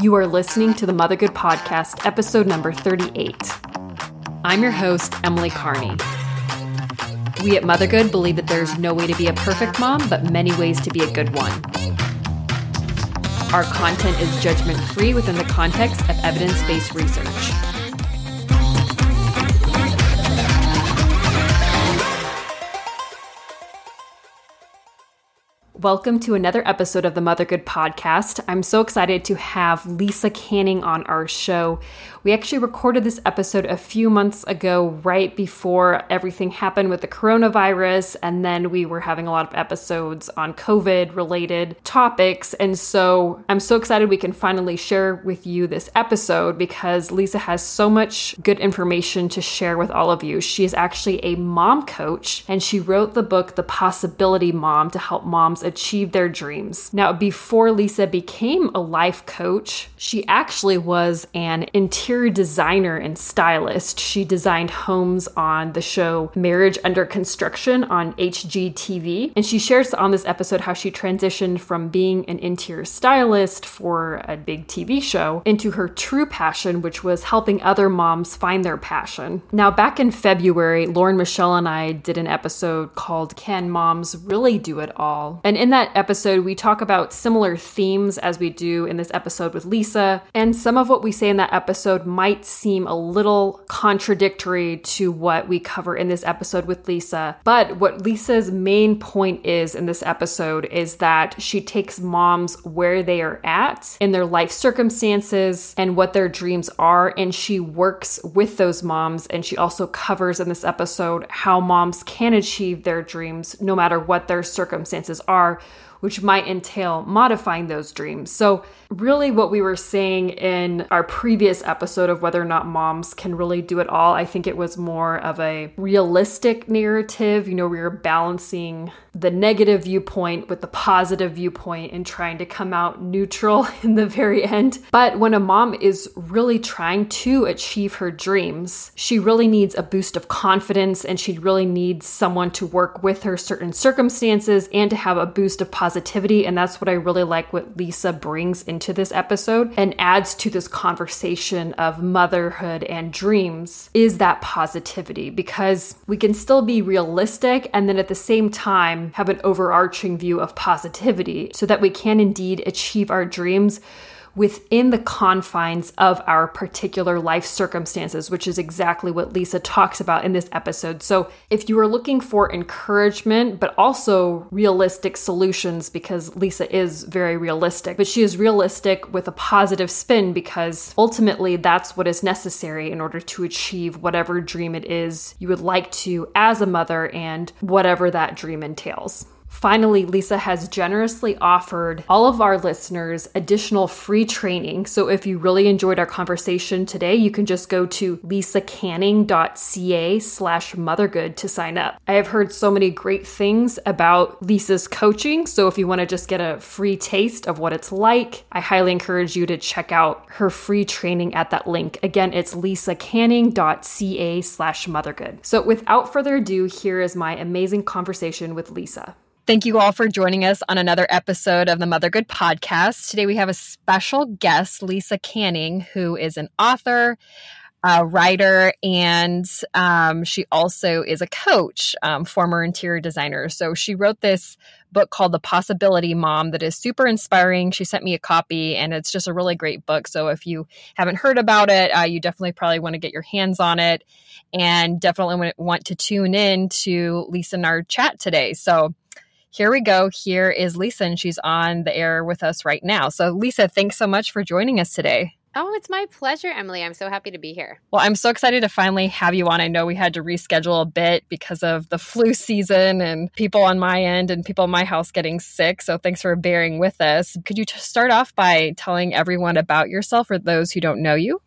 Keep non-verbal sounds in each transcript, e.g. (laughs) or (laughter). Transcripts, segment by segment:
You are listening to the Mothergood Podcast, episode number 38. I'm your host, Emily Carney. We at Mothergood believe that there's no way to be a perfect mom, but many ways to be a good one. Our content is judgment free within the context of evidence based research. Welcome to another episode of the Mothergood podcast. I'm so excited to have Lisa Canning on our show. We actually recorded this episode a few months ago, right before everything happened with the coronavirus, and then we were having a lot of episodes on COVID related topics. And so I'm so excited we can finally share with you this episode because Lisa has so much good information to share with all of you. She is actually a mom coach, and she wrote the book, The Possibility Mom, to help moms achieve their dreams. Now, before Lisa became a life coach, she actually was an interior interior designer and stylist. She designed homes on the show Marriage Under Construction on HGTV. And she shares on this episode how she transitioned from being an interior stylist for a big TV show into her true passion, which was helping other moms find their passion. Now, back in February, Lauren Michelle and I did an episode called Can Moms Really Do It All? And in that episode, we talk about similar themes as we do in this episode with Lisa. And some of what we say in that episode might seem a little contradictory to what we cover in this episode with Lisa. But what Lisa's main point is in this episode is that she takes moms where they are at in their life circumstances and what their dreams are, and she works with those moms. And she also covers in this episode how moms can achieve their dreams no matter what their circumstances are which might entail modifying those dreams. So, really, what we were saying in our previous episode of whether or not moms can really do it all, I think it was more of a realistic narrative. You know, we were balancing the negative viewpoint with the positive viewpoint and trying to come out neutral (laughs) in the very end. But when a mom is really trying to achieve her dreams, she really needs a boost of confidence and she really needs someone to work with her certain circumstances and to have a boost of positivity. And that's what I really like what Lisa brings into this episode and adds to this conversation of motherhood and dreams is that positivity because we can still be realistic and then at the same time have an overarching view of positivity so that we can indeed achieve our dreams within the confines of our particular life circumstances, which is exactly what Lisa talks about in this episode. So, if you are looking for encouragement, but also realistic solutions, because Lisa is very realistic, but she is realistic with a positive spin because ultimately that's what is necessary in order to achieve whatever dream it is you would like to as a mother and whatever that dream entails. Finally, Lisa has generously offered all of our listeners additional free training. So if you really enjoyed our conversation today, you can just go to lisacanning.ca slash mothergood to sign up. I have heard so many great things about Lisa's coaching. So if you want to just get a free taste of what it's like, I highly encourage you to check out her free training at that link. Again, it's lisacanning.ca slash mothergood. So without further ado, here is my amazing conversation with Lisa. Thank you all for joining us on another episode of the Mother Good podcast. Today we have a special guest, Lisa Canning, who is an author, a writer, and um, she also is a coach, um, former interior designer. So she wrote this book called The Possibility Mom that is super inspiring. She sent me a copy, and it's just a really great book. So if you haven't heard about it, uh, you definitely probably want to get your hands on it and definitely want to tune in to Lisa and our chat today. So here we go. Here is Lisa, and she's on the air with us right now. So, Lisa, thanks so much for joining us today. Oh, it's my pleasure, Emily. I'm so happy to be here. Well, I'm so excited to finally have you on. I know we had to reschedule a bit because of the flu (laughs) season and people on my end and people in my house getting sick. So thanks for bearing with us. Could you start off by telling everyone about yourself for those who don't know you?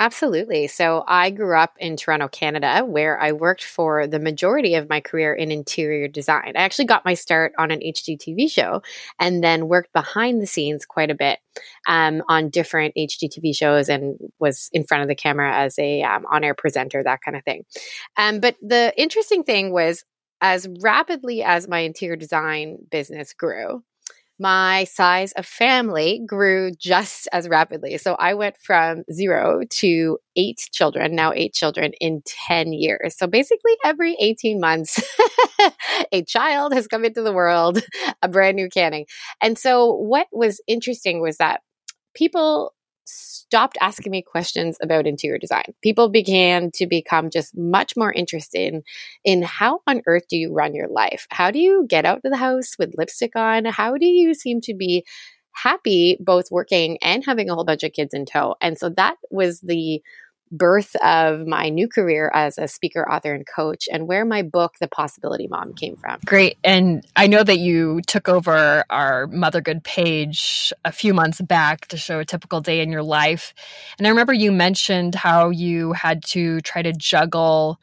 Absolutely. So I grew up in Toronto, Canada, where I worked for the majority of my career in interior design. I actually got my start on an HGTV show and then worked behind the scenes quite a bit um, on different HGTV shows and was in front of the camera as a um, on-air presenter, that kind of thing. Um, but the interesting thing was, as rapidly as my interior design business grew, my size of family grew just as rapidly. So I went from zero to eight children, now eight children in 10 years. So basically, every 18 months, (laughs) a child has come into the world, (laughs) a brand new canning. And so what was interesting was that people stopped asking me questions about interior design. People began to become just much more interested in, in how on earth do you run your life? How do you get out of the house with lipstick on? How do you seem to be happy both working and having a whole bunch of kids in tow? And so that was the birth of my new career as a speaker, author, and coach, and where my book, The Possibility Mom, came from. Great. And I know that you took over our Mothergood page a few months back to show a typical day in your life. And I remember you mentioned how you had to try to juggle.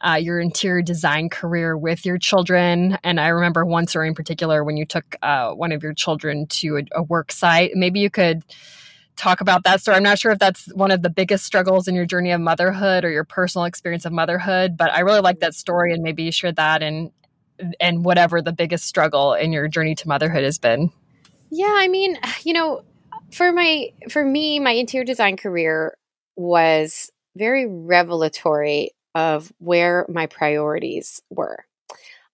Uh, your interior design career with your children. And I remember one story in particular when you took uh, one of your children to a, a work site. Maybe you could talk about that story. I'm not sure if that's one of the biggest struggles in your journey of motherhood or your personal experience of motherhood, but I really like that story and maybe you share that and and whatever the biggest struggle in your journey to motherhood has been. Yeah, I mean, you know, for my for me, my interior design career was very revelatory of where my priorities were.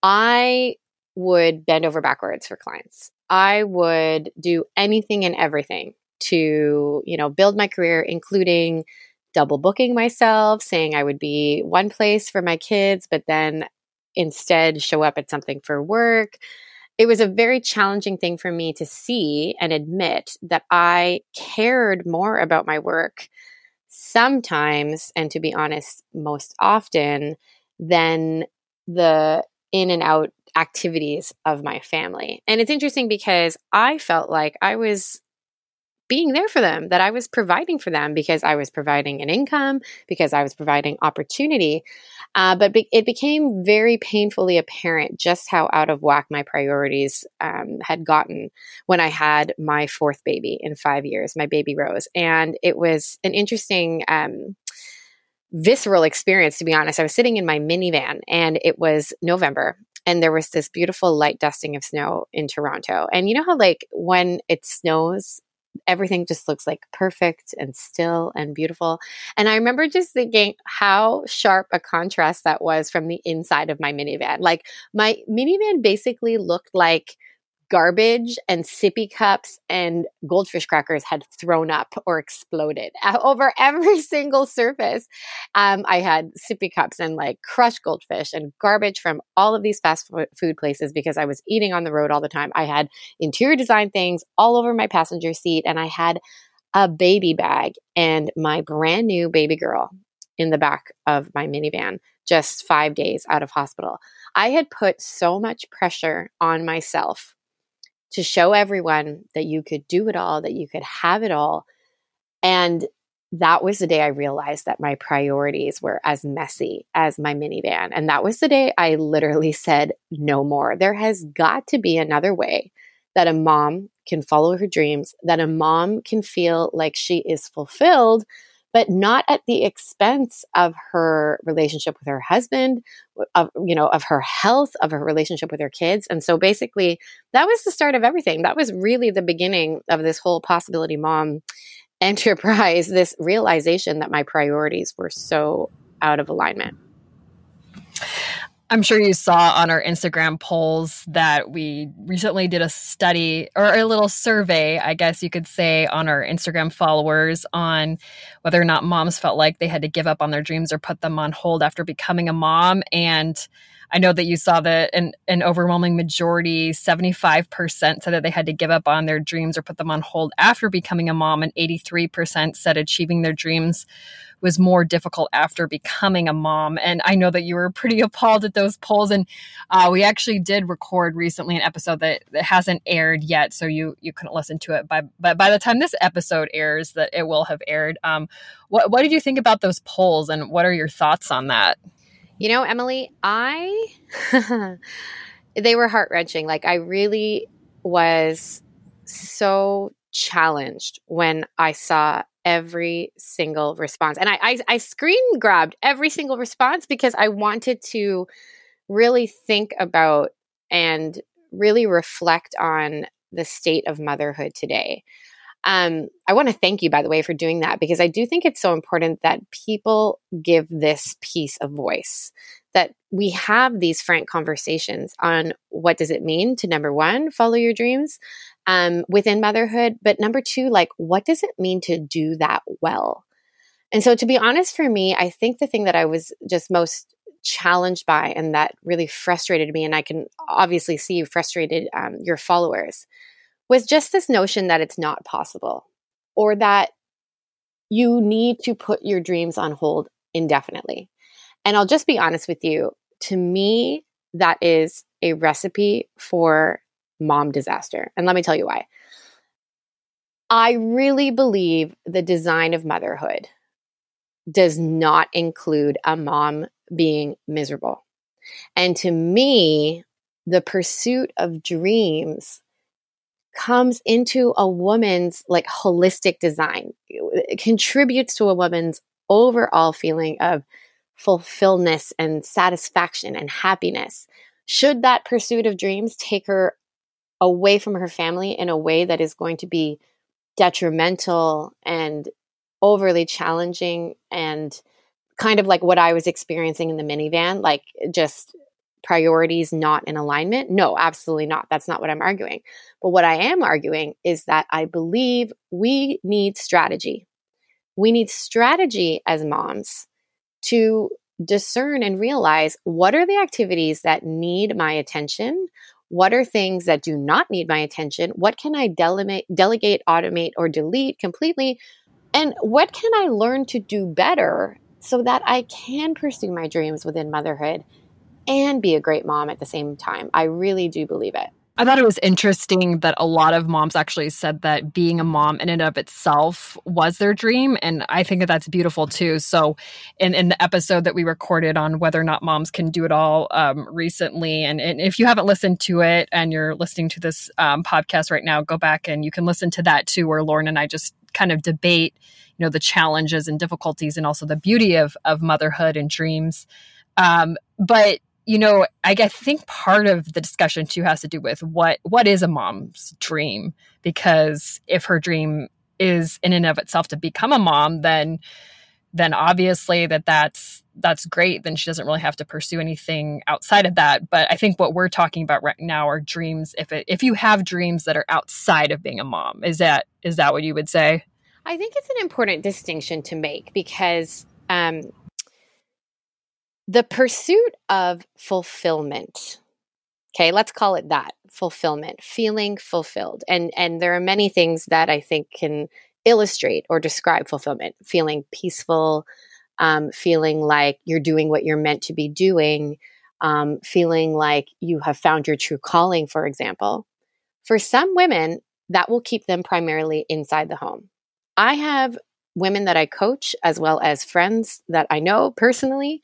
I would bend over backwards for clients. I would do anything and everything to, you know, build my career, including double booking myself, saying I would be one place for my kids, but then instead show up at something for work. It was a very challenging thing for me to see and admit that I cared more about my work sometimes, and to be honest, most often, than the in and out activities of my family. And it's interesting because I felt like I was being there for them, that I was providing for them because I was providing an income, because I was providing opportunity. Uh, but be- it became very painfully apparent just how out of whack my priorities um, had gotten when I had my fourth baby in five years, my baby Rose. And it was an interesting. Um, visceral experience to be honest i was sitting in my minivan and it was november and there was this beautiful light dusting of snow in Toronto. And you know how like when it snows everything just looks like perfect and still and beautiful. And I remember just thinking how sharp a contrast that was from the inside of my minivan. Like my minivan basically looked like garbage and sippy cups and goldfish crackers had thrown up or exploded (laughs) over every single surface. Um, I had sippy cups and like crushed goldfish and garbage from all of these fast food places because I was eating on the road all the time. I had interior design things all over my passenger seat and I had a baby bag and my brand new baby girl in the back of my minivan just five days out of hospital. I had put so much pressure on myself to show everyone that you could do it all, that you could have it all. And that was the day I realized that my priorities were as messy as my minivan. And that was the day I literally (laughs) said, no more. There has got to be another way that a mom can follow her dreams, that a mom can feel like she is fulfilled but not at the expense of her relationship with her husband, of you know, of her health, of her relationship with her kids. And so basically, that was the start of everything. That was really the beginning of this whole possibility mom (laughs) enterprise, this realization that my priorities were so out of alignment. I'm sure you saw on our Instagram polls that we recently did a study or a little survey, I guess you could say, on our Instagram followers on whether or not moms felt like they had to give up on their dreams or put them on hold after becoming a mom. And I know that you saw that an, an overwhelming majority, 75%, said that they had to give up on their dreams or put them on hold after becoming a mom, and 83% said achieving their dreams was more difficult after becoming a mom. And I know that you were pretty (laughs) appalled at those polls. And uh, we actually did record recently an episode that, that hasn't aired yet, so you you couldn't listen to it. By but by the time this episode airs, that it will have aired. Um, what what did you think about those polls, and what are your thoughts on that? You know, Emily, I (laughs) they were heart wrenching. Like I really was so challenged when I saw every single response. And I, I, I screen grabbed every single response because I wanted to really think about and really reflect on the state of motherhood today. Um, I want to thank you, by the way, for doing that because I do think it's so important that people give this piece of voice, that we have these frank conversations on what does it mean to number one, follow your dreams um, within motherhood, but number two, like what does it mean to do that well? And so, to be honest, for me, I think the thing that I was just most challenged by and that really frustrated me, and I can obviously see you frustrated um, your followers, was just this notion that it's not possible or that you need to put your dreams on hold indefinitely. And I'll just be honest with you, to me, that is a recipe for mom disaster. And let me tell you why. I really believe the design of motherhood does not include a mom being miserable. And to me, the pursuit of dreams comes into a woman's like holistic design. It contributes to a woman's overall feeling of fulfillment and satisfaction and happiness. Should that pursuit of dreams take her away from her family in a way that is going to be detrimental and overly challenging and kind of like what I was experiencing in the minivan, like just priorities not in alignment? No, absolutely not. That's not what I'm arguing. But what I am arguing is that I believe we need strategy. We need strategy as moms to discern and realize what are the activities that need my attention? What are things that do not need my attention? What can I delegate, delegate, automate, or delete completely? And what can I learn to do better so that I can pursue my dreams within motherhood and be a great mom at the same time. I really do believe it. I thought it was interesting that a lot of moms actually said that being a mom in and of itself was their dream. And I think that that's beautiful too. So, in, in the episode that we recorded on whether or not moms can do it all um, recently, and, and, if you haven't listened to it and you're listening to this um, podcast right now, go back and you can listen to that too, where Lauren and I just kind of debate, you know, the challenges and difficulties and also the beauty of, of motherhood and dreams. Um, but you know, I, I think part of the discussion too has to do with what what is a mom's dream? Because if her dream is in and of itself to become a mom, then then obviously that that's that's great. Then she doesn't really have to pursue anything outside of that. But I think what we're talking about right now are dreams. If it if you have dreams that are outside of being a mom, is that is that what you would say? I think it's an important distinction to make because um, the pursuit of fulfillment. Okay let's call it that fulfillment feeling fulfilled. And and there are many things that i think can illustrate or describe fulfillment. Feeling peaceful um, feeling like you're doing what you're meant to be doing um, feeling like you have found your true calling for example. For some women that will keep them primarily inside the home. I have women that i coach as well as friends that i know personally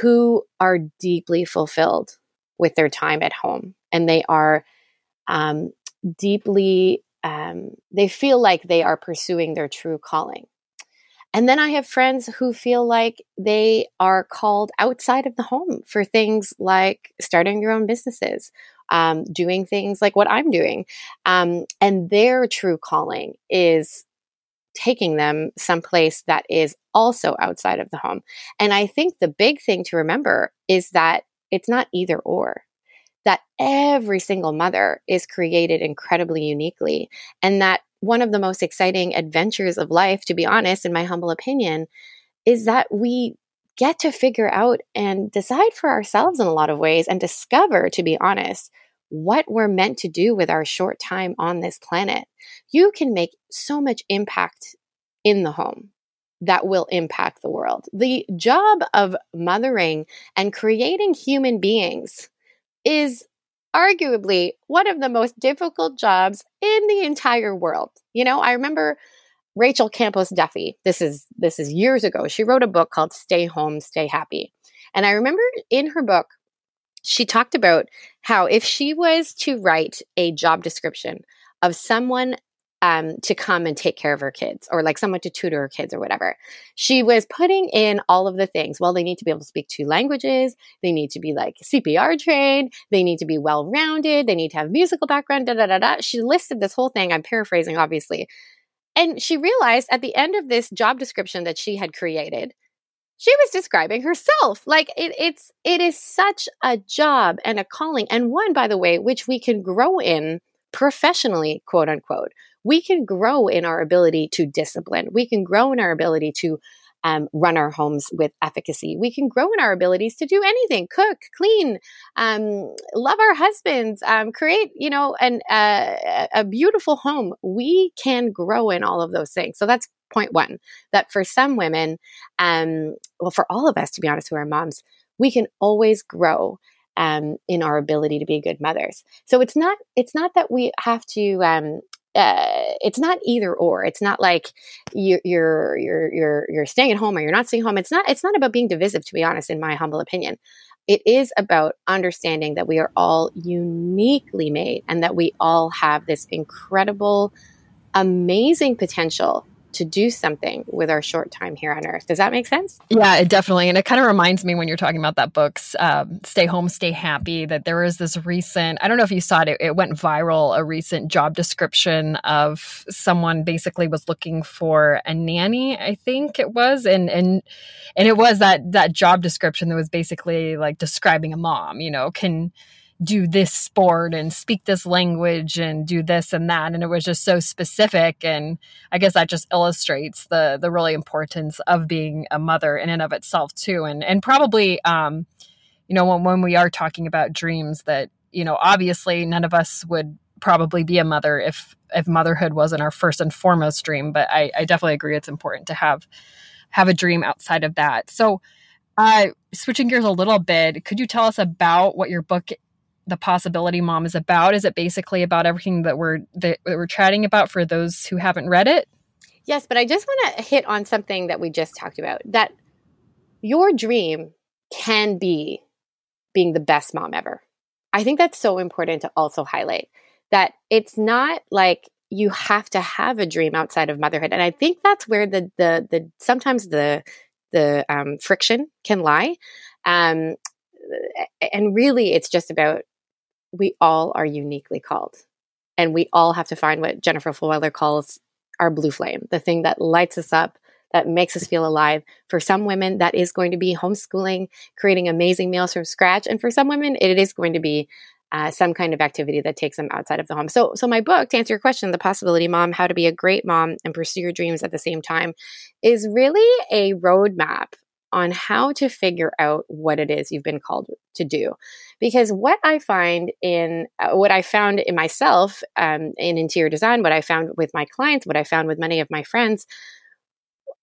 who are deeply fulfilled with their time at home. And they are um, deeply um, they feel like they are pursuing their true calling. And then i have friends who feel like they are called outside of the home for things like starting your own businesses um, doing things like what i'm doing. Um, and their true calling is taking them someplace that is also outside of the home. And I think the big thing to remember is that it's not either or, that every single mother is created incredibly uniquely, and that one of the most exciting adventures of life, to be honest, in my humble opinion, is that we get to figure out and decide for ourselves in a lot of ways and discover, to be honest, what we're meant to do with our short time on this planet. You can make so much impact in the home that will impact the world. The job of mothering and creating human beings is arguably one of the most difficult jobs in the entire world. You know, I remember Rachel Campos Duffy. This is this is years ago. She wrote a book called Stay Home, Stay Happy. And I remember in her book she talked about how if she was to write a job description of someone um, to come and take care of her kids or like someone to tutor her kids or whatever. She was putting in all of the things. Well, they need to be able to speak two languages. They need to be like CPR trained. They need to be well rounded. They need to have musical background. Da da da da. She listed this whole thing. I'm paraphrasing, obviously. And she realized at the end of this job description that she had created, she was describing herself. Like it, it's it is such a job and a calling, and one, by the way, which we can grow in professionally, quote unquote we can grow in our ability to discipline. We can grow in our ability to um, run our homes with efficacy. We can grow in our abilities to do anything, cook, clean, um, love our husbands, um, create, you know, an, uh, a beautiful home. We can grow in all of those things. So that's point one. That for some women, um, well, for all of us, to be honest, who are moms, we can always grow um, in our ability to be good mothers. So it's not it's not that we have to um, uh, it's not either or. It's not like you, you're you're you're you're staying at home or you're not staying home. It's not it's not about being divisive, to be honest. In my humble opinion, it is about understanding that we are all uniquely made and that we all have this incredible, amazing potential to do something with our short time here on earth. Does that make sense? Yeah, it definitely. And it kind of reminds me when you're talking about that book's um, Stay Home, Stay Happy, that there was this recent, I don't know if you saw it, it went viral, a recent job description of someone basically was looking for a nanny, I think it was. And, and, and it was that, that job description that was basically like describing a mom, you know, can, do this sport and speak this language and do this and that. And it was just so specific. And i guess that just illustrates the the really importance of being a mother in and of itself too. And and probably um you know when, when we are talking about dreams that you know obviously none of us would probably be a mother if if motherhood wasn't our first and foremost dream. But i i definitely agree it's important to have have a dream outside of that. So uh, switching gears a little bit, could you tell us about what your book the possibility mom is about? Is it basically about everything that we're that we're chatting about for those who haven't read it? Yes but i just want to hit on something that we just talked about that your dream can be being the best mom ever. I think that's so important to also highlight that it's not like you have to have a dream outside of motherhood and i think that's where the the the sometimes the the um, friction can lie. Um, and really it's just about we all are uniquely called. And we all have to find what Jennifer Fulwiler calls our blue flame, the thing that lights us up, that makes us feel alive. For some women, that is going to be homeschooling, creating amazing meals from scratch. And for some women, it is going to be uh, some kind of activity that takes them outside of the home. So, so my book, to answer your question, The Possibility Mom: How to Be a Great Mom and Pursue Your Dreams at the Same Time, is really a roadmap on how to figure out what it is you've been called to do. Because what I find in uh, what I found in myself um, in interior design, what I found with my clients, what I found with many of my friends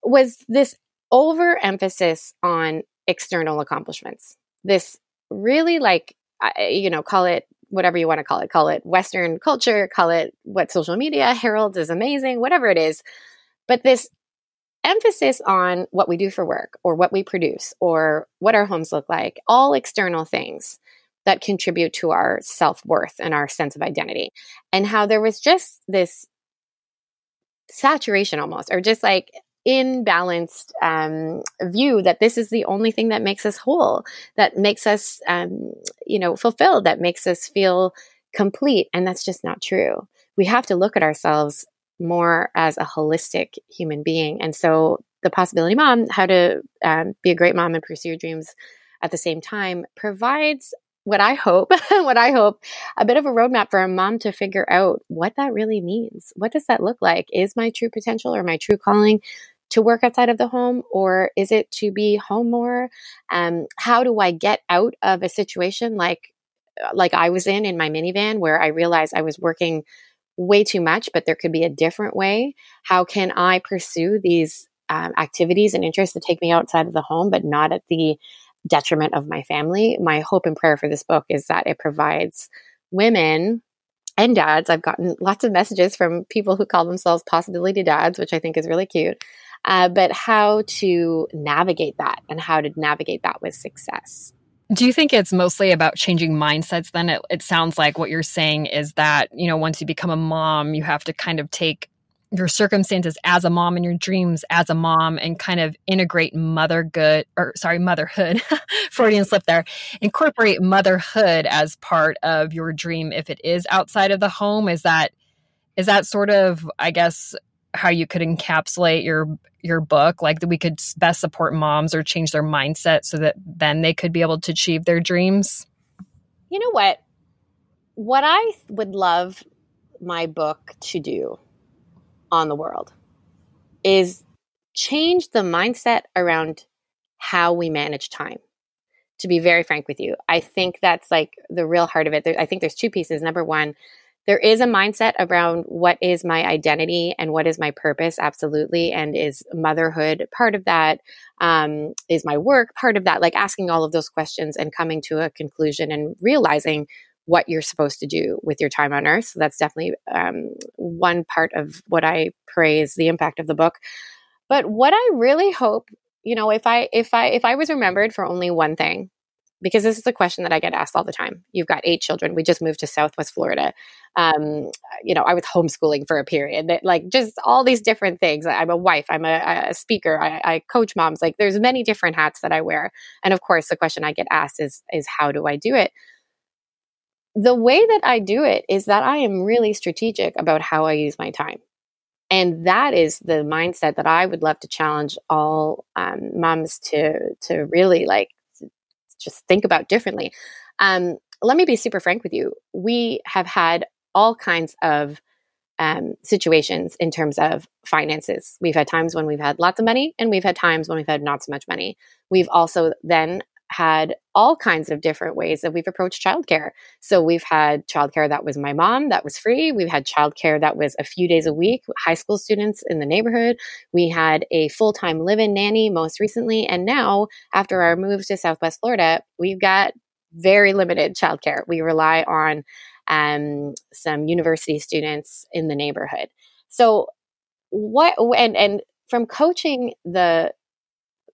was this overemphasis on external accomplishments. This really like, you know, call it whatever you want to call it, call it Western culture, call it what social media heralds is amazing, whatever it is. But this emphasis on what we do for work or what we produce or what our homes look like, all external things that contribute to our self worth and our sense of identity. And how there was just this saturation almost, or just like imbalanced um, view that this is the only thing that makes us whole, that makes us, um, you know, fulfilled, that makes us feel complete. And that's just not true. We have to look at ourselves more as a holistic human being. And so, the possibility mom, how to um, be a great mom and pursue your dreams at the same time, provides what I hope, (laughs) what I hope, a bit of a roadmap for a mom to figure out what that really means. What does that look like? Is my true potential or my true calling to work outside of the home, or is it to be home more? Um, how do I get out of a situation like like I was in in my minivan, where I realized I was working way too much, but there could be a different way. How can I pursue these um, activities and interests that take me outside of the home, but not at the detriment of my family? My hope and prayer for this book is that it provides women and dads. I've gotten lots of messages from people who call themselves possibility dads, which I think is really cute. Uh, but how to navigate that and how to navigate that with success. Do you think it's mostly about changing mindsets then? It, it, sounds like what you're saying is that, you know, once you become a mom, you have to kind of take your circumstances as a mom and your dreams as a mom and kind of integrate mother good or sorry motherhood (laughs) freudian slip there incorporate motherhood as part of your dream if it is outside of the home is that is that sort of i guess how you could encapsulate your your book like that we could best support moms or change their mindset so that then they could be able to achieve their dreams you know what what i would love my book to do on the world is change the mindset around how we manage time. To be very frank with you, I think that's like the real heart of it. I think there's two pieces. Number one, there is a mindset around what is my identity and what is my purpose, absolutely. And is motherhood part of that? Um, is my work part of that? Like asking all of those questions and coming to a conclusion and realizing what you're supposed to do with your time on earth. So that's definitely um, one part of what I praise the impact of the book. But what I really hope, you know, if I if I if I was remembered for only one thing, because this is a question that I get asked all the time. You've got eight children. We just moved to Southwest Florida. Um, you know, I was homeschooling for a period. Like just all these different things. I'm a wife. I'm a, a speaker. I, I, coach moms. Like there's many different hats that I wear. And of course, the question I get asked is is how do I do it? the way that I do it is that I am really strategic about how I use my time. And that is the mindset that I would love to challenge all um, moms to to really like just think about differently. Um, let me be super frank with you. We have had all kinds of um, situations in terms of finances. We've had times when we've had lots of money, and we've had times when we've had not so much money. We've also then had all kinds of different ways that we've approached childcare. So we've had childcare that was my mom, that was free. We've had childcare that was a few days a week, high school students in the neighborhood. We had a full time live in nanny most recently. And now, after our move to Southwest Florida, we've got very limited childcare. We rely on um, some university students in the neighborhood. So, what and and from coaching the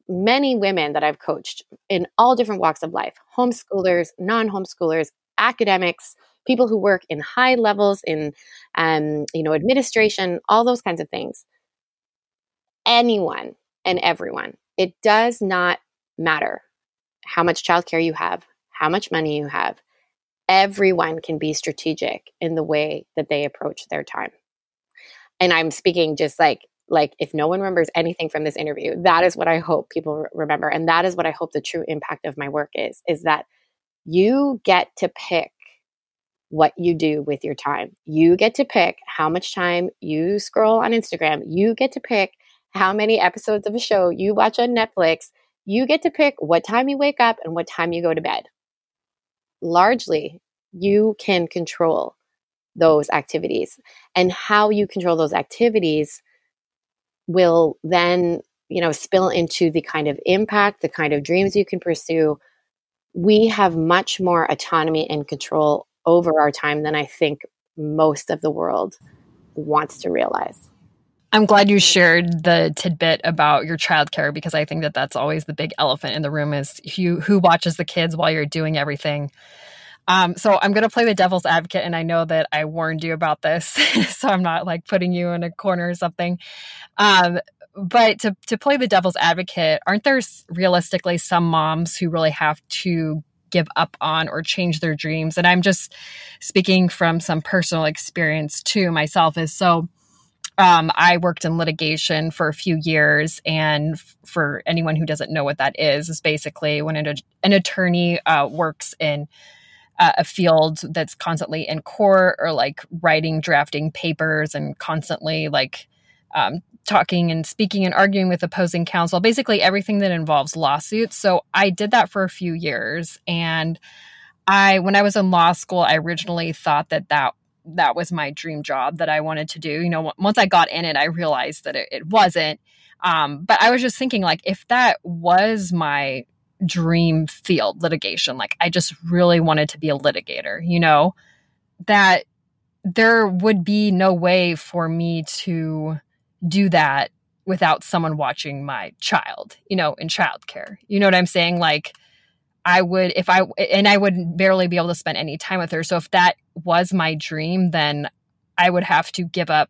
many women that I've coached in all different walks of life homeschoolers, non homeschoolers, academics, people who work in high levels in um, you know administration all those kinds of things. Anyone and everyone. It does not matter how much childcare you have how much money you have. Everyone can be strategic in the way that they approach their time. And i'm speaking just like like if no one remembers anything from this interview that is what i hope people remember and that is what i hope the true impact of my work is is that you get to pick what you do with your time. You get to pick how much time you scroll on instagram. You get to pick how many episodes of a show you watch on netflix. You get to pick what time you wake up and what time you go to bed. Largely you can control those activities and how you control those activities will then you know spill into the kind of impact the kind of dreams you can pursue we have much more autonomy and control over our time than i think most of the world wants to realize I'm glad you shared the tidbit about your childcare because I think that that's always the big elephant in the room is who who watches the kids while you're doing everything. Um, so I'm going to play the devil's advocate, and I know that I warned you about this, (laughs) so I'm not like putting you in a corner or something. Um, but to to play the devil's advocate, aren't there realistically some moms who really have to give up on or change their dreams? And I'm just speaking from some personal experience too myself. Is so. Um, I worked in litigation for a few years, and f- for anyone who doesn't know what that is, is basically when an, an attorney uh, works in uh, a field that's constantly in court or like writing, drafting papers and constantly like um, talking and speaking and arguing with opposing counsel, basically everything that involves lawsuits. So I did that for a few years. And I, when I was in law school, I originally thought that that that was my dream job that I wanted to do. You know, once I got in it, I realized that it, it wasn't. Um, but I was just thinking, like, if that was my dream field litigation. Like i just really wanted to be a litigator you know? That there would be no way for me to do that without someone watching my child you know in childcare. You know what i'm saying? Like i would if i and i would barely be able to spend any time with her. So if that was my dream then i would have to give up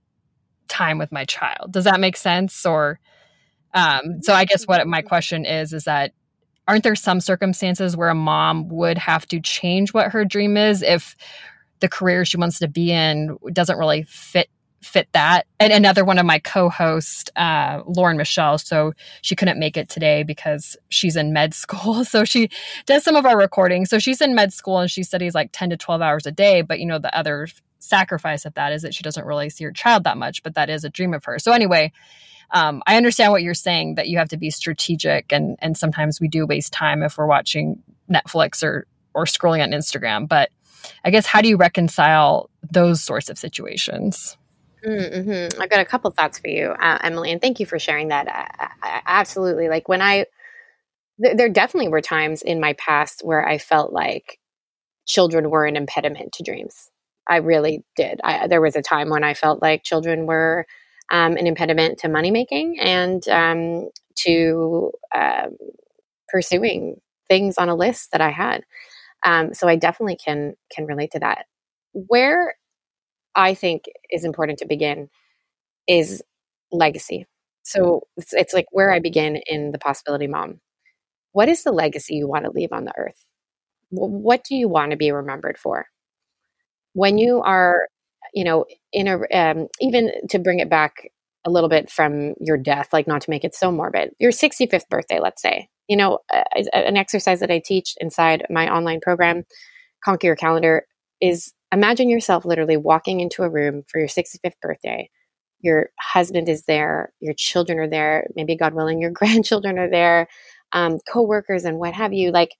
time with my child. Does that make sense? Or um, so I guess what my question is is that aren't there some circumstances where a mom would have to change what her dream is if the career she wants to be in doesn't really fit fit that. And another one of my co-hosts, uh, Lauren Michelle, so she couldn't make it today because she's in med (laughs) school. So she does some of our recording. So she's in med school and she studies like 10 to 12 hours a day. But you know, the other sacrifice of that is that she doesn't really see her child that much, but that is a dream of hers. So anyway, um, I understand what you're saying that you have to be strategic and and sometimes we do waste time if we're watching Netflix or or scrolling on Instagram. But I guess how do you reconcile those sorts of situations? Mm-hmm. I've got a couple thoughts for you, uh, Emily, and thank you for sharing that. I, I, absolutely. Like when I, th- there definitely were times in my past where I felt like children were an impediment to dreams. I really did. I, there was a time when I felt like children were um, an impediment to money making and um, to um, pursuing things on a list that I had. Um, so I definitely can can relate to that. Where I think is important to begin is legacy. So it's, it's like where I begin in the possibility mom. What is the legacy you want to leave on the earth? What do you want to be remembered for? When you are, you know, in a, um, even to bring it back a little bit from your death, like not to make it so morbid, your 65th birthday, let's say, you know, uh, an exercise that I teach inside my online program, Conquer Your Calendar, is imagine yourself literally walking into a room for your 65th birthday. Your husband is there, your children are there, maybe God willing, your (laughs) grandchildren are there, um, coworkers and what have you. Like,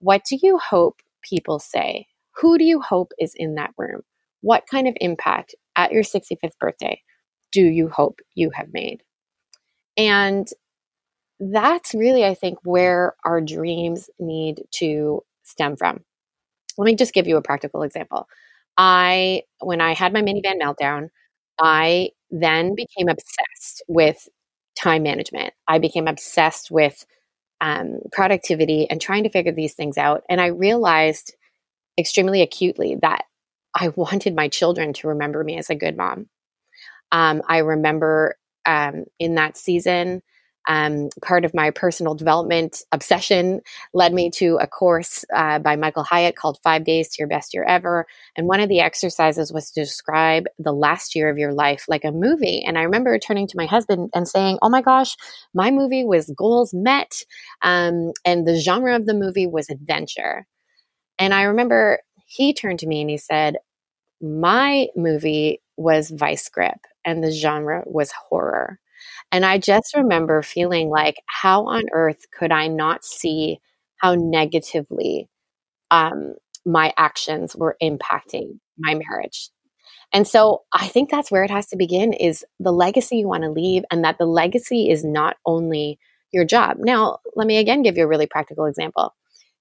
what do you hope people say? Who do you hope is in that room? What kind of impact at your 65th birthday do you hope you have made? And that's really, I think, where our dreams need to stem from. Let me just give you a practical example. I, when I had my minivan meltdown, I then became obsessed with time management. I became obsessed with um, productivity and trying to figure these things out. And I realized extremely acutely that I wanted my children to remember me as a good mom. Um, I remember um, in that season, um, part of my personal development obsession led me to a course uh, by Michael Hyatt called Five Days to Your Best Year Ever. And one of the exercises was to describe the last year of your life like a movie. And I remember turning to my husband and saying, Oh my gosh, my movie was goals met. Um, and the genre of the movie was adventure. And I remember he turned to me and he said, My movie was vice grip and the genre was horror. And I just remember feeling like, how on earth could I not see how negatively um, my actions were impacting my marriage? And so I think that's where it has to begin is the legacy you want to leave, and that the legacy is not only your job. Now, let me again give you a really practical example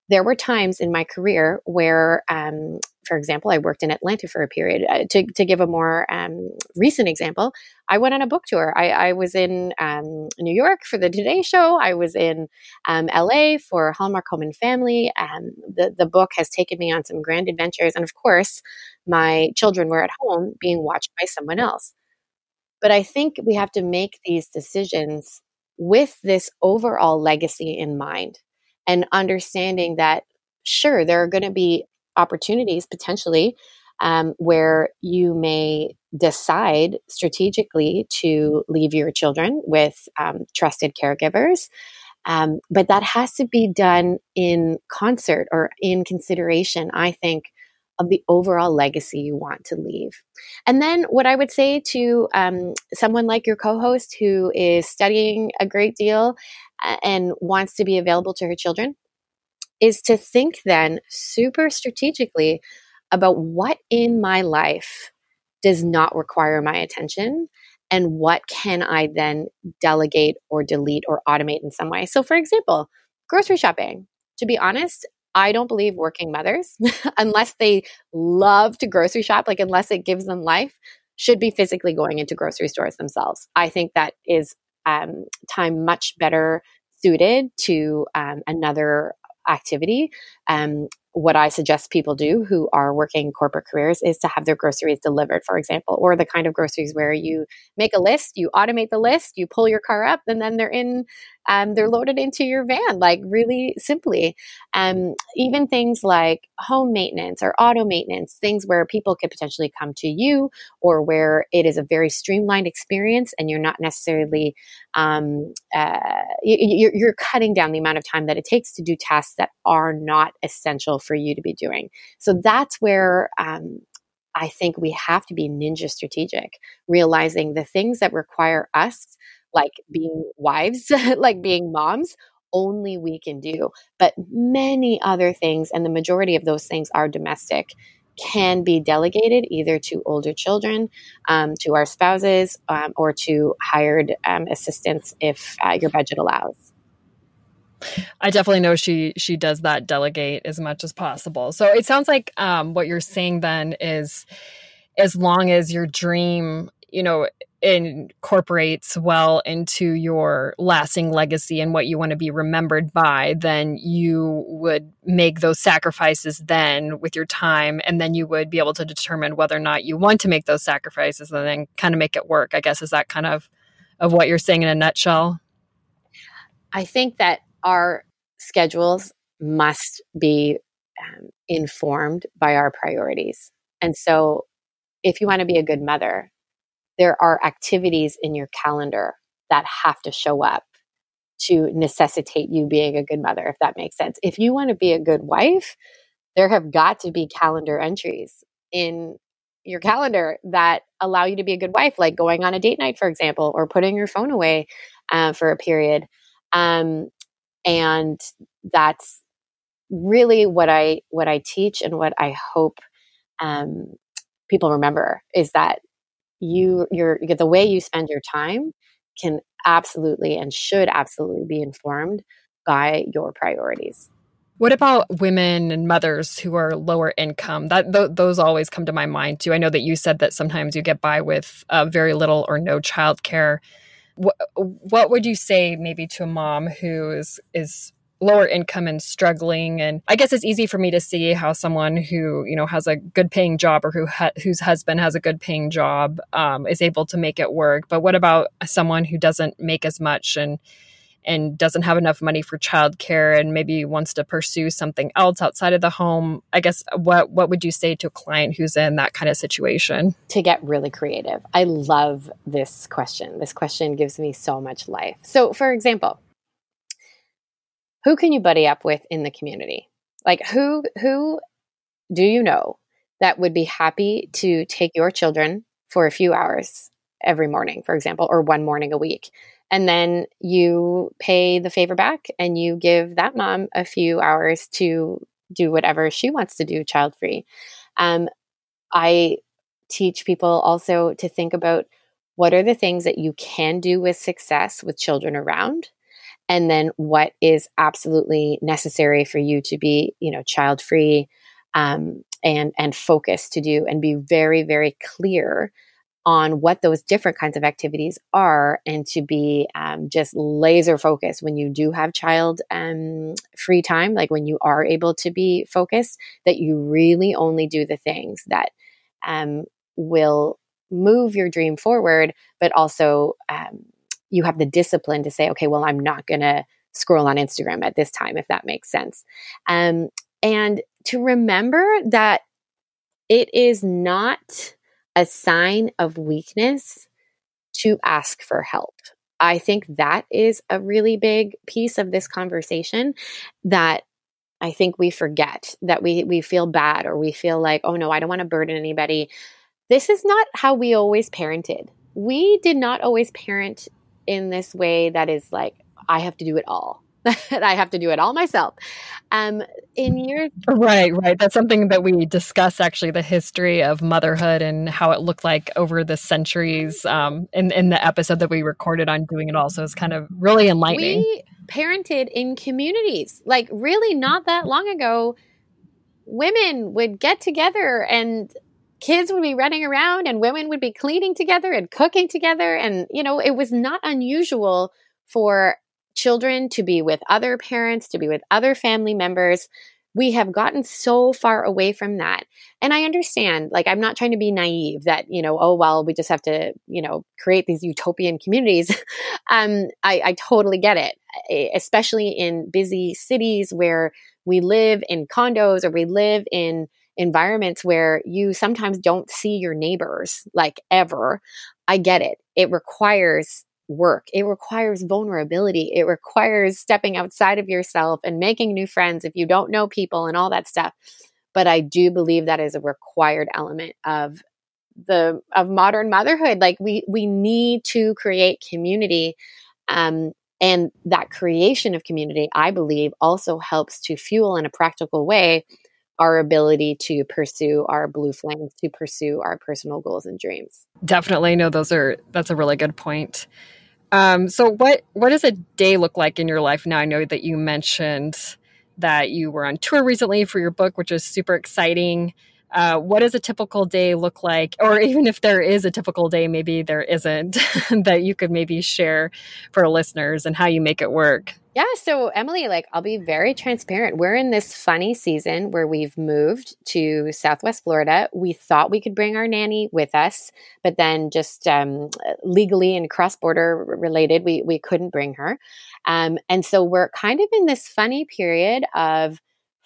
there were times in my career where, um, for example, I worked in Atlanta for a period. Uh, to, to give a more um, recent example, I went on a book tour. I, I was in um, New York for the Today Show. I was in um, LA for Hallmark Home and Family. Um, the, the book has taken me on some grand adventures. And of course, my children were at home being watched by someone else. But I think we have to make these decisions with this overall legacy in mind and understanding that sure there are going to be opportunities potentially um, where you may decide strategically to leave your children with um, trusted caregivers um, but that has to be done in concert or in consideration i think of the overall legacy you want to leave. And then, what I would say to um, someone like your co host who is studying a great deal and wants to be available to her children is to think then super strategically about what in my life does not require my attention and what can I then delegate or delete or automate in some way. So, for example, grocery shopping. To be honest, I don't believe working mothers, (laughs) unless they love to grocery shop, like unless it gives them life, should be physically going into grocery stores themselves. I think that is um, time much better suited to um, another activity. Um, what I suggest people do who are working corporate careers is to have their groceries delivered, for example, or the kind of groceries where you make a list, you automate the list, you pull your car up, and then they're in, um, they're loaded into your van, like really simply. Um, even things like home maintenance or auto maintenance, things where people could potentially come to you, or where it is a very streamlined experience, and you're not necessarily, um, uh, you, you're cutting down the amount of time that it takes to do tasks that are not essential for you to be doing. So that's where um, I think we have to be ninja strategic, realizing the things that require us, like being wives, (laughs) like being moms, only we can do. But many other things, and the majority of those things are domestic, can be delegated either to older children, um, to our spouses, um, or to hired um, assistants if uh, your budget allows. I definitely know she she does that delegate as much as possible. So it sounds like um, what you're saying then is as long as your dream, you know, incorporates well into your lasting legacy and what you want to be remembered by, then you would make those sacrifices then with your time, and then you would be able to determine whether or not you want to make those sacrifices and then kind of make it work. I guess is that kind of of what you're saying in a nutshell. I think that our schedules must be um, informed by our priorities. And so, if you want to be a good mother, there are activities in your calendar that have to show up to necessitate you being a good mother, if that makes sense. If you want to be a good wife, there have got to be calendar entries in your calendar that allow you to be a good wife, like going on a date night, for example, or putting your phone away uh, for a period. Um, and that's really what i what i teach and what i hope um, people remember is that you your the way you spend your time can absolutely and should absolutely be informed by your priorities what about women and mothers who are lower income? That th- those always come to my mind too. I know that you said that sometimes you get by with uh, very little or no childcare what, what would you say maybe to a mom who is is lower income and struggling. And i guess it's easy for me to see how someone who you know has a good paying job or who ha- whose husband has a good paying job um, is able to make it work. But what about someone who doesn't make as much and and doesn't have enough money for childcare and maybe wants to pursue something else outside of the home? I guess what what would you say to a client who's in that kind of situation? To get really creative. I love this question. This question gives me so much life. So for example who can you buddy up with in the community like who who do you know that would be happy to take your children for a few hours every morning for example or one morning a week and then you pay the favor back and you give that mom a few hours to do whatever she wants to do child free. Um, I teach people also to think about what are the things that you can do with success with children around and then what is absolutely necessary for you to be you know child free um, and and focused to do and be very very clear on what those different kinds of activities are and to be um, just laser focused when you do have child um, free time, like when you are able to be focused, that you really only do the things that um, will move your dream forward, but also um, you have the discipline to say, okay, well, I'm not going to scroll on Instagram at this time, if that makes sense. Um, and to remember that it is not a sign of weakness to ask for help. I think that is a really big piece of this conversation that I think we forget that we we feel bad or we feel like, oh no, I don't want to burden anybody. This is not how we always parented. We did not always parent in this way that is like, I have to do it all. (laughs) I have to do it all myself. Um, in your right, right. That's something that we discuss actually the history of motherhood and how it looked like over the centuries. Um, in in the episode that we recorded on doing it all, so it's kind of really enlightening. We parented in communities, like really not that long ago. Women would get together and kids would be running around and women would be cleaning together and cooking together and you know it was not unusual for children to be with other parents, to be with other family members we have gotten so far away from that. And I understand, like, I'm not trying to be naive that, you know, oh, well, we just have to, you know, create these utopian communities. (laughs) um, I, I totally get it, especially in busy cities where we live in condos or we live in environments where you sometimes don't see your neighbors like ever. I get it. It requires work. It requires vulnerability. It requires stepping outside of yourself and making new friends if you don't know people and all that stuff. But I do believe that is a required element of the of modern motherhood. Like we we need to create community. Um, and that creation of community, I believe, also helps to fuel in a practical way our ability to pursue our blue flames, to pursue our personal goals and dreams. Definitely. No, those are, that's a really good point. Um, so what, what does a day look like in your life now? I know that you mentioned that you were on tour recently for your book, which is super exciting. Uh, what does a typical day look like? Or even if there is a typical day, maybe there isn't, (laughs) that you could maybe share for listeners and how you make it work. Yeah. So, Emily, like, I'll be very transparent. We're in this funny season where we've moved to Southwest Florida. We thought we could bring our nanny with us, but then just um, legally and cross border related, we, we couldn't bring her. Um, and so, we're kind of in this funny period of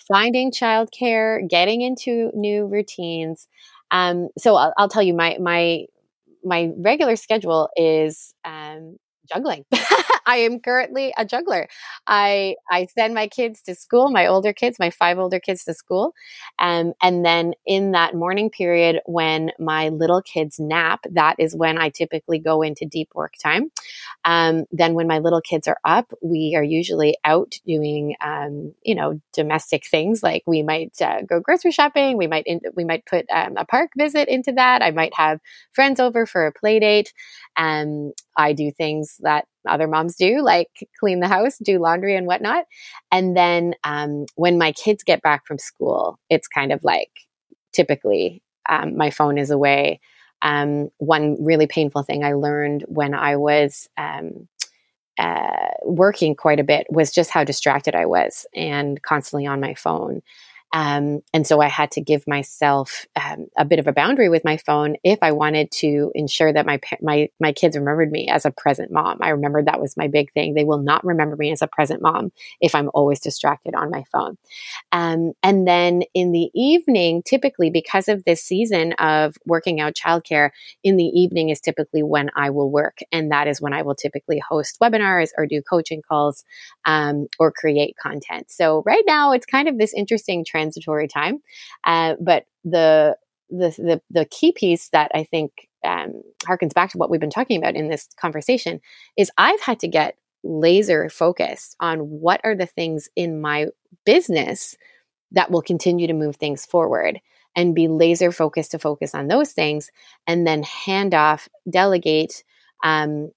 finding childcare, getting into new routines. Um, so, I'll, I'll tell you, my, my, my regular schedule is um, juggling. (laughs) I am currently a juggler. I I send my kids to school, my older kids, my five older kids to school, um, and then in that morning period when my little kids nap, that is when I typically go into deep work time. Um, then when my little kids are up, we are usually out doing um, you know domestic things like we might uh, go grocery shopping. We might in, we might put um, a park visit into that. I might have friends over for a play date. Um, I do things that other moms do, like clean the house, do laundry and whatnot. And then um, when my kids get back from school, it's kind of like typically um, my phone is away. Um, one really painful thing I learned when I was um, uh, working quite a bit was just how distracted I was and constantly on my phone. Um, and so I had to give myself um, a bit of a boundary with my phone if I wanted to ensure that my my my kids remembered me as a present mom. I remember that was my big thing. They will not remember me as a present mom if I'm always distracted on my phone. Um, and then in the evening, typically because of this season of working out childcare, in the evening is typically when I will work, and that is when I will typically host webinars or do coaching calls um, or create content. So right now, it's kind of this interesting trend transitory time. Uh, but the, the, the the key piece that I think um, harkens back to what we've been talking about in this conversation is I've had to get laser focused on what are the things in my business that will continue to move things forward and be laser focused to focus on those things and then hand off delegate um,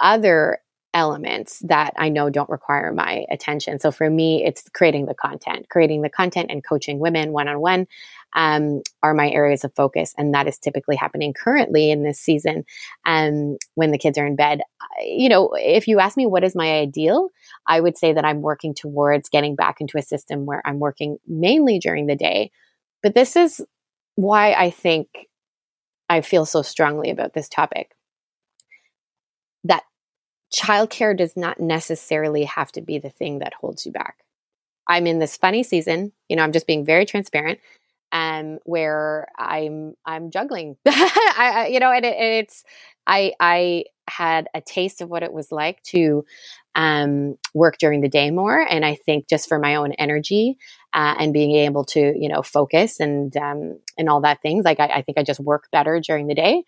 other elements that I know don't require my attention. So for me, it's creating the content, creating the content and coaching women one on one are my areas of focus. And that is typically happening currently in this season um, when the kids are in bed. You know, if you ask me what is my ideal, I would say that I'm working towards getting back into a system where I'm working mainly during the day. But this is why I think I feel so strongly about this topic childcare does not necessarily have to be the thing that holds you back. I'm in this funny season, you know, I'm just being very transparent, um, where I'm I'm juggling. (laughs) I, I, you know, and, it, it's I I had a taste of what it was like to um, work during the day more, and I think just for my own energy uh, and being able to you know focus and um, and all that things, like I, I think I just work better during the day.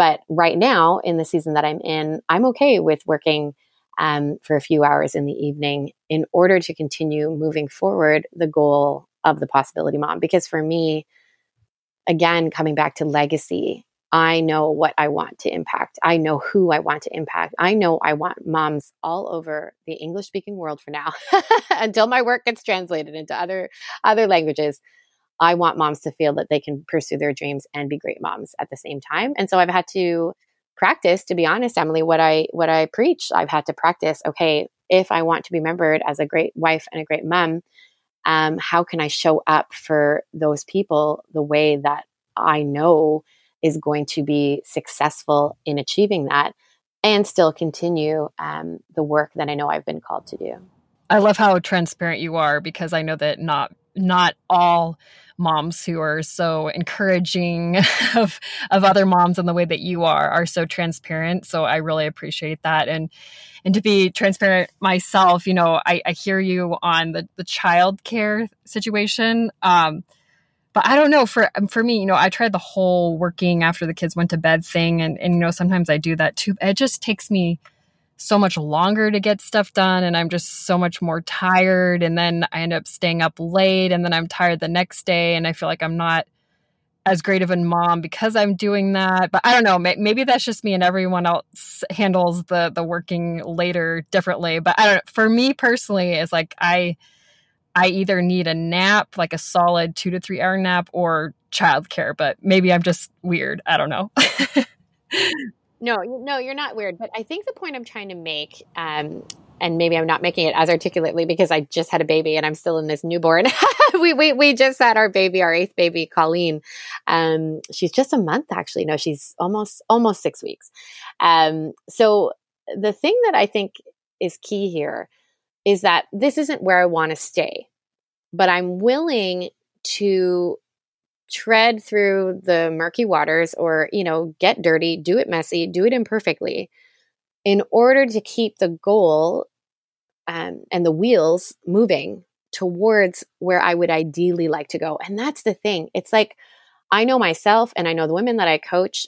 But right now, in the season that I'm in, I'm okay with working um, for a few hours in the evening in order to continue moving forward the goal of the possibility mom. Because for me, again, coming back to legacy, I know what I want to impact. I know who I want to impact. I know I want moms all over the English speaking world for now (laughs) until my work gets translated into other other languages. I want moms to feel that they can pursue their dreams and be great moms at the same time. And so I've had to practice, to be honest, Emily, what I what I preach. I've had to practice, okay, if I want to be remembered as a great wife and a great mom, um, how can I show up for those people the way that I know is going to be successful in achieving that and still continue um, the work that I know I've been called to do. I love how transparent you are because I know that not not all moms who are so encouraging (laughs) of of other moms in the way that you are are so transparent. So I really appreciate that and and to be transparent myself, you know, I, I hear you on the the child care situation. Um, but I don't know for for me, you know, I tried the whole working after the kids went to bed thing, and and you know sometimes I do that too. It just takes me so much longer to get stuff done, and I'm just so much more tired, and then I end up staying up late, and then I'm tired the next day, and I feel like I'm not as great of a mom because I'm doing that. But I don't know, maybe that's just me, and everyone else handles the the working later differently. But I don't. know. For me personally, it's like I I either need a nap, like a solid two to three hour nap, or childcare. But maybe I'm just weird. I don't know. (laughs) no, no, you're not weird. But I think the point I'm trying to make, um, and maybe I'm not making it as articulately because I just had a baby and I'm still in this newborn. (laughs) we, we we just had our baby, our eighth baby, Colleen. Um, she's just a month actually. No, she's almost almost six weeks. Um, so the thing that I think is key here is that this isn't where I want to stay, but I'm willing to tread through the murky waters or, you know, get dirty, do it messy, do it imperfectly in order to keep the goal um, and the wheels moving towards where I would ideally like to go. And that's the thing. It's like I know myself and I know the women that I coach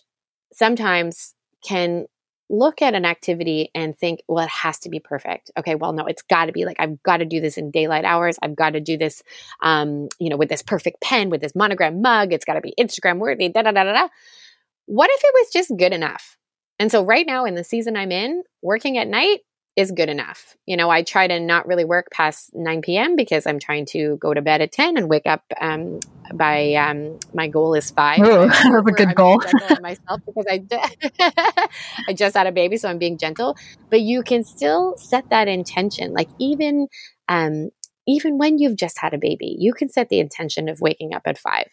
sometimes can look at an activity and think, well, it has to be perfect. Okay, well, no, it's got to be like I've got to do this in daylight hours. I've got to do this, um, you know, with this perfect pen, with this monogram mug. It's got to be Instagram worthy. Da da da da da. What if it was just good enough? And so, right now in the season I'm in, working at night is good enough. You know, I try to not really work past 9 p.m. because I'm trying to go to bed at 10 and wake up um, by um, my goal is five. Ooh, (laughs) that's a good I'm goal. myself because I, (laughs) I just had a baby, so I'm being gentle. But you can still set that intention. Like even um, even when you've just had a baby, you can set the intention of waking up at five.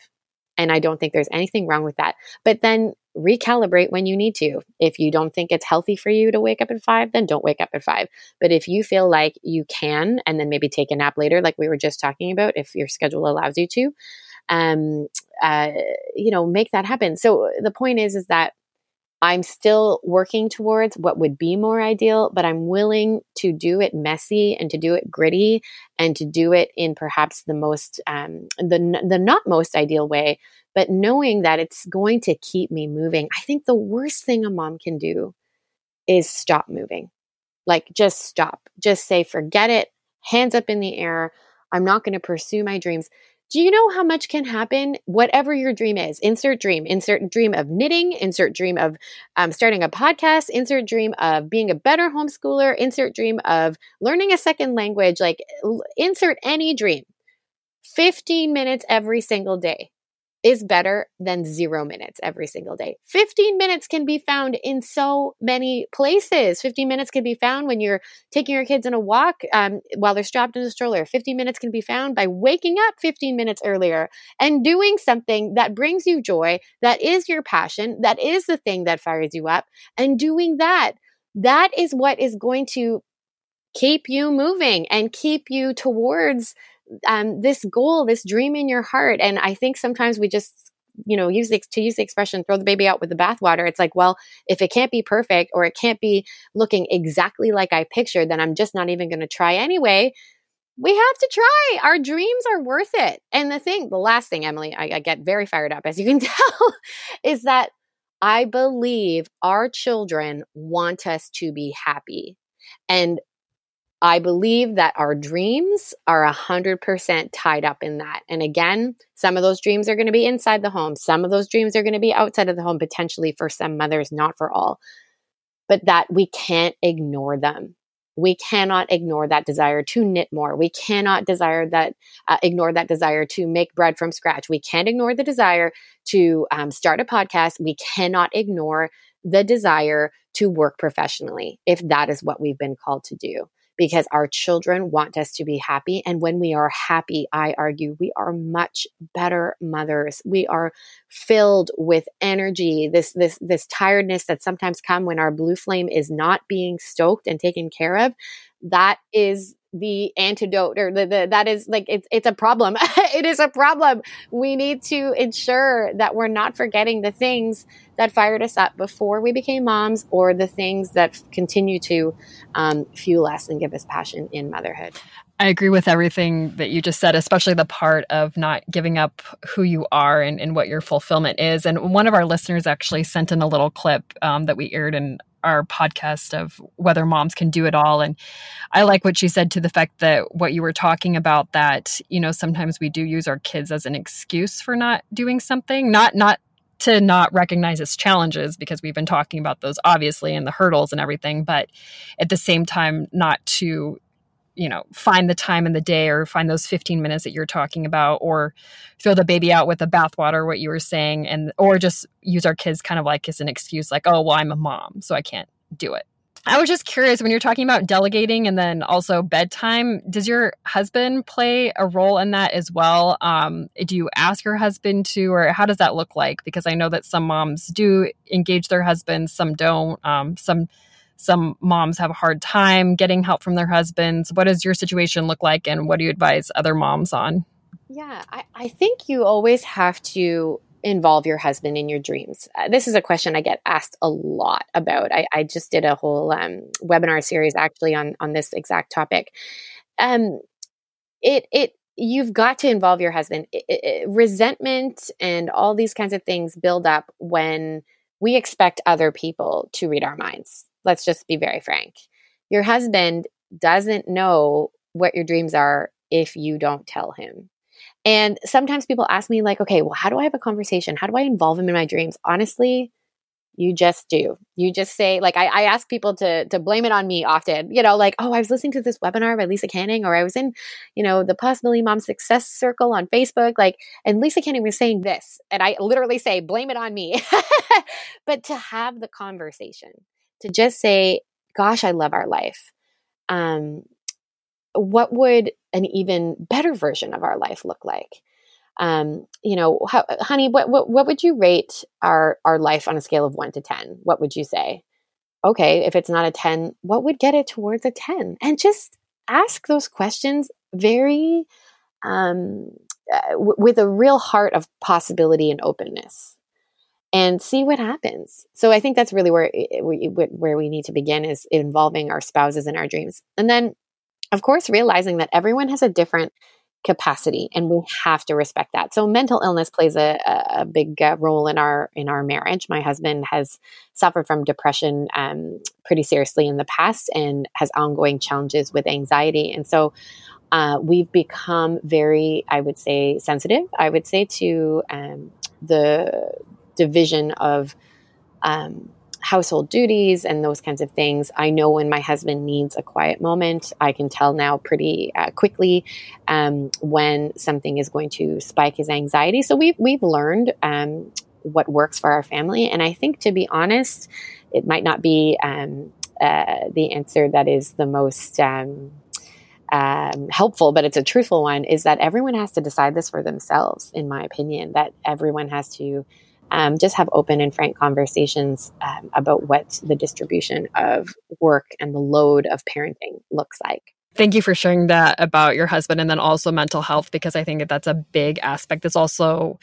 And I don't think there's anything wrong with that. But then recalibrate when you need to. If you don't think it's healthy for you to wake up at five, then don't wake up at five. But if you feel like you can, and then maybe take a nap later, like we were just talking about, if your schedule allows you to, um, uh, you know, make that happen. So the point is, is that I'm still working towards what would be more ideal, but I'm willing to do it messy and to do it gritty and to do it in perhaps the most, um, the the not most ideal way but knowing that it's going to keep me moving. I think the worst thing a mom can do is stop moving. Like just stop. Just say, forget it, hands up in the air. I'm not going to pursue my dreams. Do you know how much can happen? Whatever your dream is, insert dream, insert dream of knitting, insert dream of um, starting a podcast, insert dream of being a better homeschooler, insert dream of learning a second language, like insert any dream. 15 minutes every single day is better than zero minutes every single day. 15 minutes can be found in so many places. 15 minutes can be found when you're taking your kids on a walk um, while they're strapped in a stroller. 15 minutes can be found by waking up 15 minutes earlier and doing something that brings you joy, that is your passion, that is the thing that fires you up, and doing that. That is what is going to keep you moving and keep you towards um, this goal, this dream in your heart. And I think sometimes we just you know use the, to use the expression throw the baby out with the bathwater. It's like well if it can't be perfect or it can't be looking exactly like i pictured then i'm just not even going to try anyway. We have to try. Our dreams are worth it. And the thing the last thing emily I, I get very fired up as you can (laughs) tell is that i believe our children want us to be happy. And I believe that our dreams are 100% tied up in that. And again, some of those dreams are going to be inside the home, some of those dreams are going to be outside of the home, potentially for some mothers, not for all. But that we can't ignore them. We cannot ignore that desire to knit more. We cannot desire that uh, ignore that desire to make bread from scratch. We can't ignore the desire to um, start a podcast. We cannot ignore the desire to work professionally if that is what we've been called to do because our children want us to be happy. And when we are happy, I argue we are much better mothers. We are filled with energy, this, this, this tiredness that sometimes come when our blue flame is not being stoked and taken care of. That is the antidote or the, the that is like it's it's a problem. (laughs) It is a problem. We need to ensure that we're not forgetting the things that fired us up before we became moms or the things that continue to um, fuel us and give us passion in motherhood. I agree with everything that you just said, especially the part of not giving up who you are and, and what your fulfillment is. And one of our listeners actually sent in a little clip um, that we aired in our podcast of whether moms can do it all. And I like what she said to the fact that what you were talking about that, you know, sometimes we do use our kids as an excuse for not doing something, not, not, to not recognize its challenges because we've been talking about those obviously and the hurdles and everything but at the same time not to you know find the time in the day or find those 15 minutes that you're talking about or throw the baby out with the bathwater what you were saying and or just use our kids kind of like as an excuse like oh well i'm a mom so i can't do it. I was just curious when you're talking about delegating and then also bedtime does your husband play a role in that as well? Um, do you ask your husband to or how does that look like? Because i know that some moms do engage their husbands some don't um, some some moms have a hard time getting help from their husbands. What does your situation look like, and what do you advise other moms on? Yeah, I, I think you always have to involve your husband in your dreams? Uh, this is a question I get asked a lot about. I, I just did a whole um, webinar series actually on on this exact topic. Um, it it you've got to involve your husband. It, it, resentment and all these kinds of things build up when we expect other people to read our minds. Let's just be very frank. Your husband doesn't know what your dreams are if you don't tell him. And sometimes people ask me, like, okay, well, how do I have a conversation? How do I involve him in my dreams? Honestly, you just do. You just say, like, I, I ask people to to blame it on me often. You know, like, oh, I was listening to this webinar by Lisa Canning, or I was in, you know, the Possibility Mom Success Circle on Facebook, like, and Lisa Canning was saying this, and I literally say, blame it on me. (laughs) but to have the conversation, to just say, gosh, I love our life. Um, what would an even better version of our life look like? Um, you know, how, honey, what, what, what would you rate our, our life on a scale of one to 10? What would you say? Okay, if it's not a 10, what would get it towards a 10? And just ask those questions very, um, uh, w- with a real heart of possibility and openness and see what happens. So I think that's really where we, where we need to begin is involving our spouses in our dreams. And then of course realizing that everyone has a different capacity and we have to respect that. So mental illness plays a, a big uh, role in our in our marriage. My husband has suffered from depression um, pretty seriously in the past and has ongoing challenges with anxiety. And so uh, we've become very, I would say, sensitive. I would say to um, the division of um, household duties and those kinds of things. I know when my husband needs a quiet moment. I can tell now pretty uh, quickly um, when something is going to spike his anxiety. So we've we've learned um, what works for our family, and I think to be honest, it might not be um, uh, the answer that is the most. Um, um, helpful, but it's a truthful one, is that everyone has to decide this for themselves, in my opinion, that everyone has to um, just have open and frank conversations um, about what the distribution of work and the load of parenting looks like. Thank you for sharing that about your husband and then also mental health because I think that that's a big aspect that's also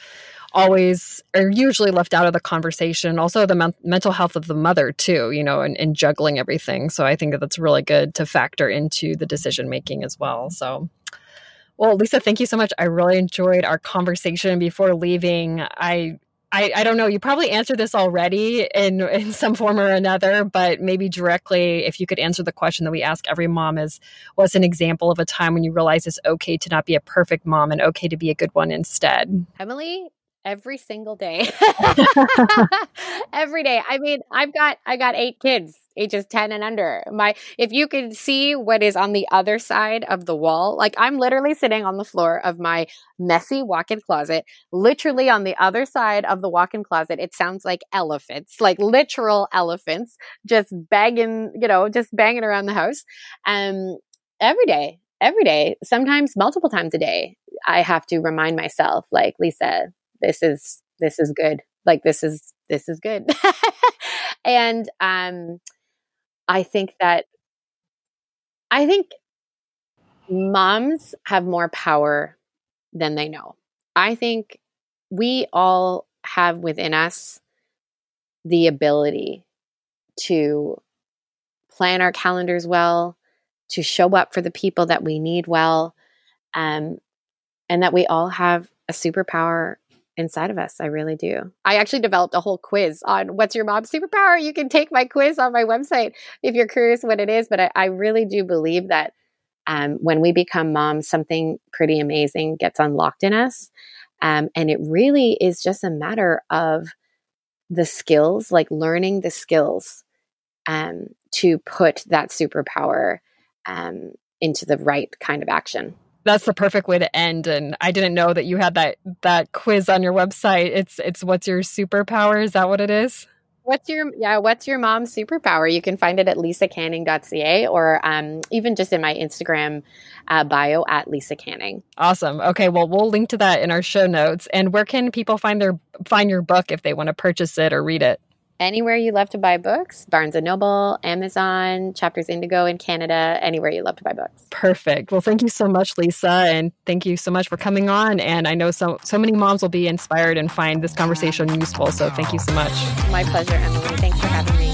always or usually left out of the conversation. Also, the men- mental health of the mother, too, you know, and, and juggling everything. So I think that that's really good to factor into the decision making as well. So. Well, Lisa, thank you so much. I really enjoyed our conversation. Before leaving, I I, I don't know. You probably answered this already in in some form or another, but maybe directly, if you could answer the question that we ask every mom is, what's an example of a time when you realize it's okay to not be a perfect mom and okay to be a good one instead? Emily, every single day, (laughs) (laughs) every day. I mean, I've got I got eight kids, ages 10 and under. My if you could see what is on the other side of the wall, like I'm literally sitting on the floor of my messy walk-in closet, literally on the other side of the walk-in closet, it sounds like elephants, like literal elephants just banging, you know, just banging around the house. Um every day, every day, sometimes multiple times a day, I have to remind myself like Lisa, this is this is good. Like this is this is good. (laughs) and um I think that I think moms have more power than they know. I think we all have within us the ability to plan our calendars well, to show up for the people that we need well, um, and that we all have a superpower inside of us. I really do. I actually developed a whole quiz on what's your mom's superpower. You can take my quiz on my website if you're curious what it is. But I, I really do believe that um, when we become moms, something pretty amazing gets unlocked in us. Um, and it really is just a matter of the skills, like learning the skills um, to put that superpower um, into the right kind of action that's the perfect way to end and i didn't know that you had that that quiz on your website. It's it's what's your superpower? Is that what it is? What's your yeah what's your mom's superpower? You can find it at lisacanning.ca or um, even just in my instagram uh, bio at lisa canning awesome. Okay well we'll link to that in our show notes. And where can people find their find your book if they want to purchase it or read it anywhere you love to buy books Barnes and Noble, Amazon, Chapters Indigo in Canada, anywhere you love to buy books. Perfect. Well, thank you so much, Lisa. And thank you so much for coming on. And I know so, so many moms will be inspired and find this conversation useful. So thank you so much. My pleasure, Emily. Thanks for having me.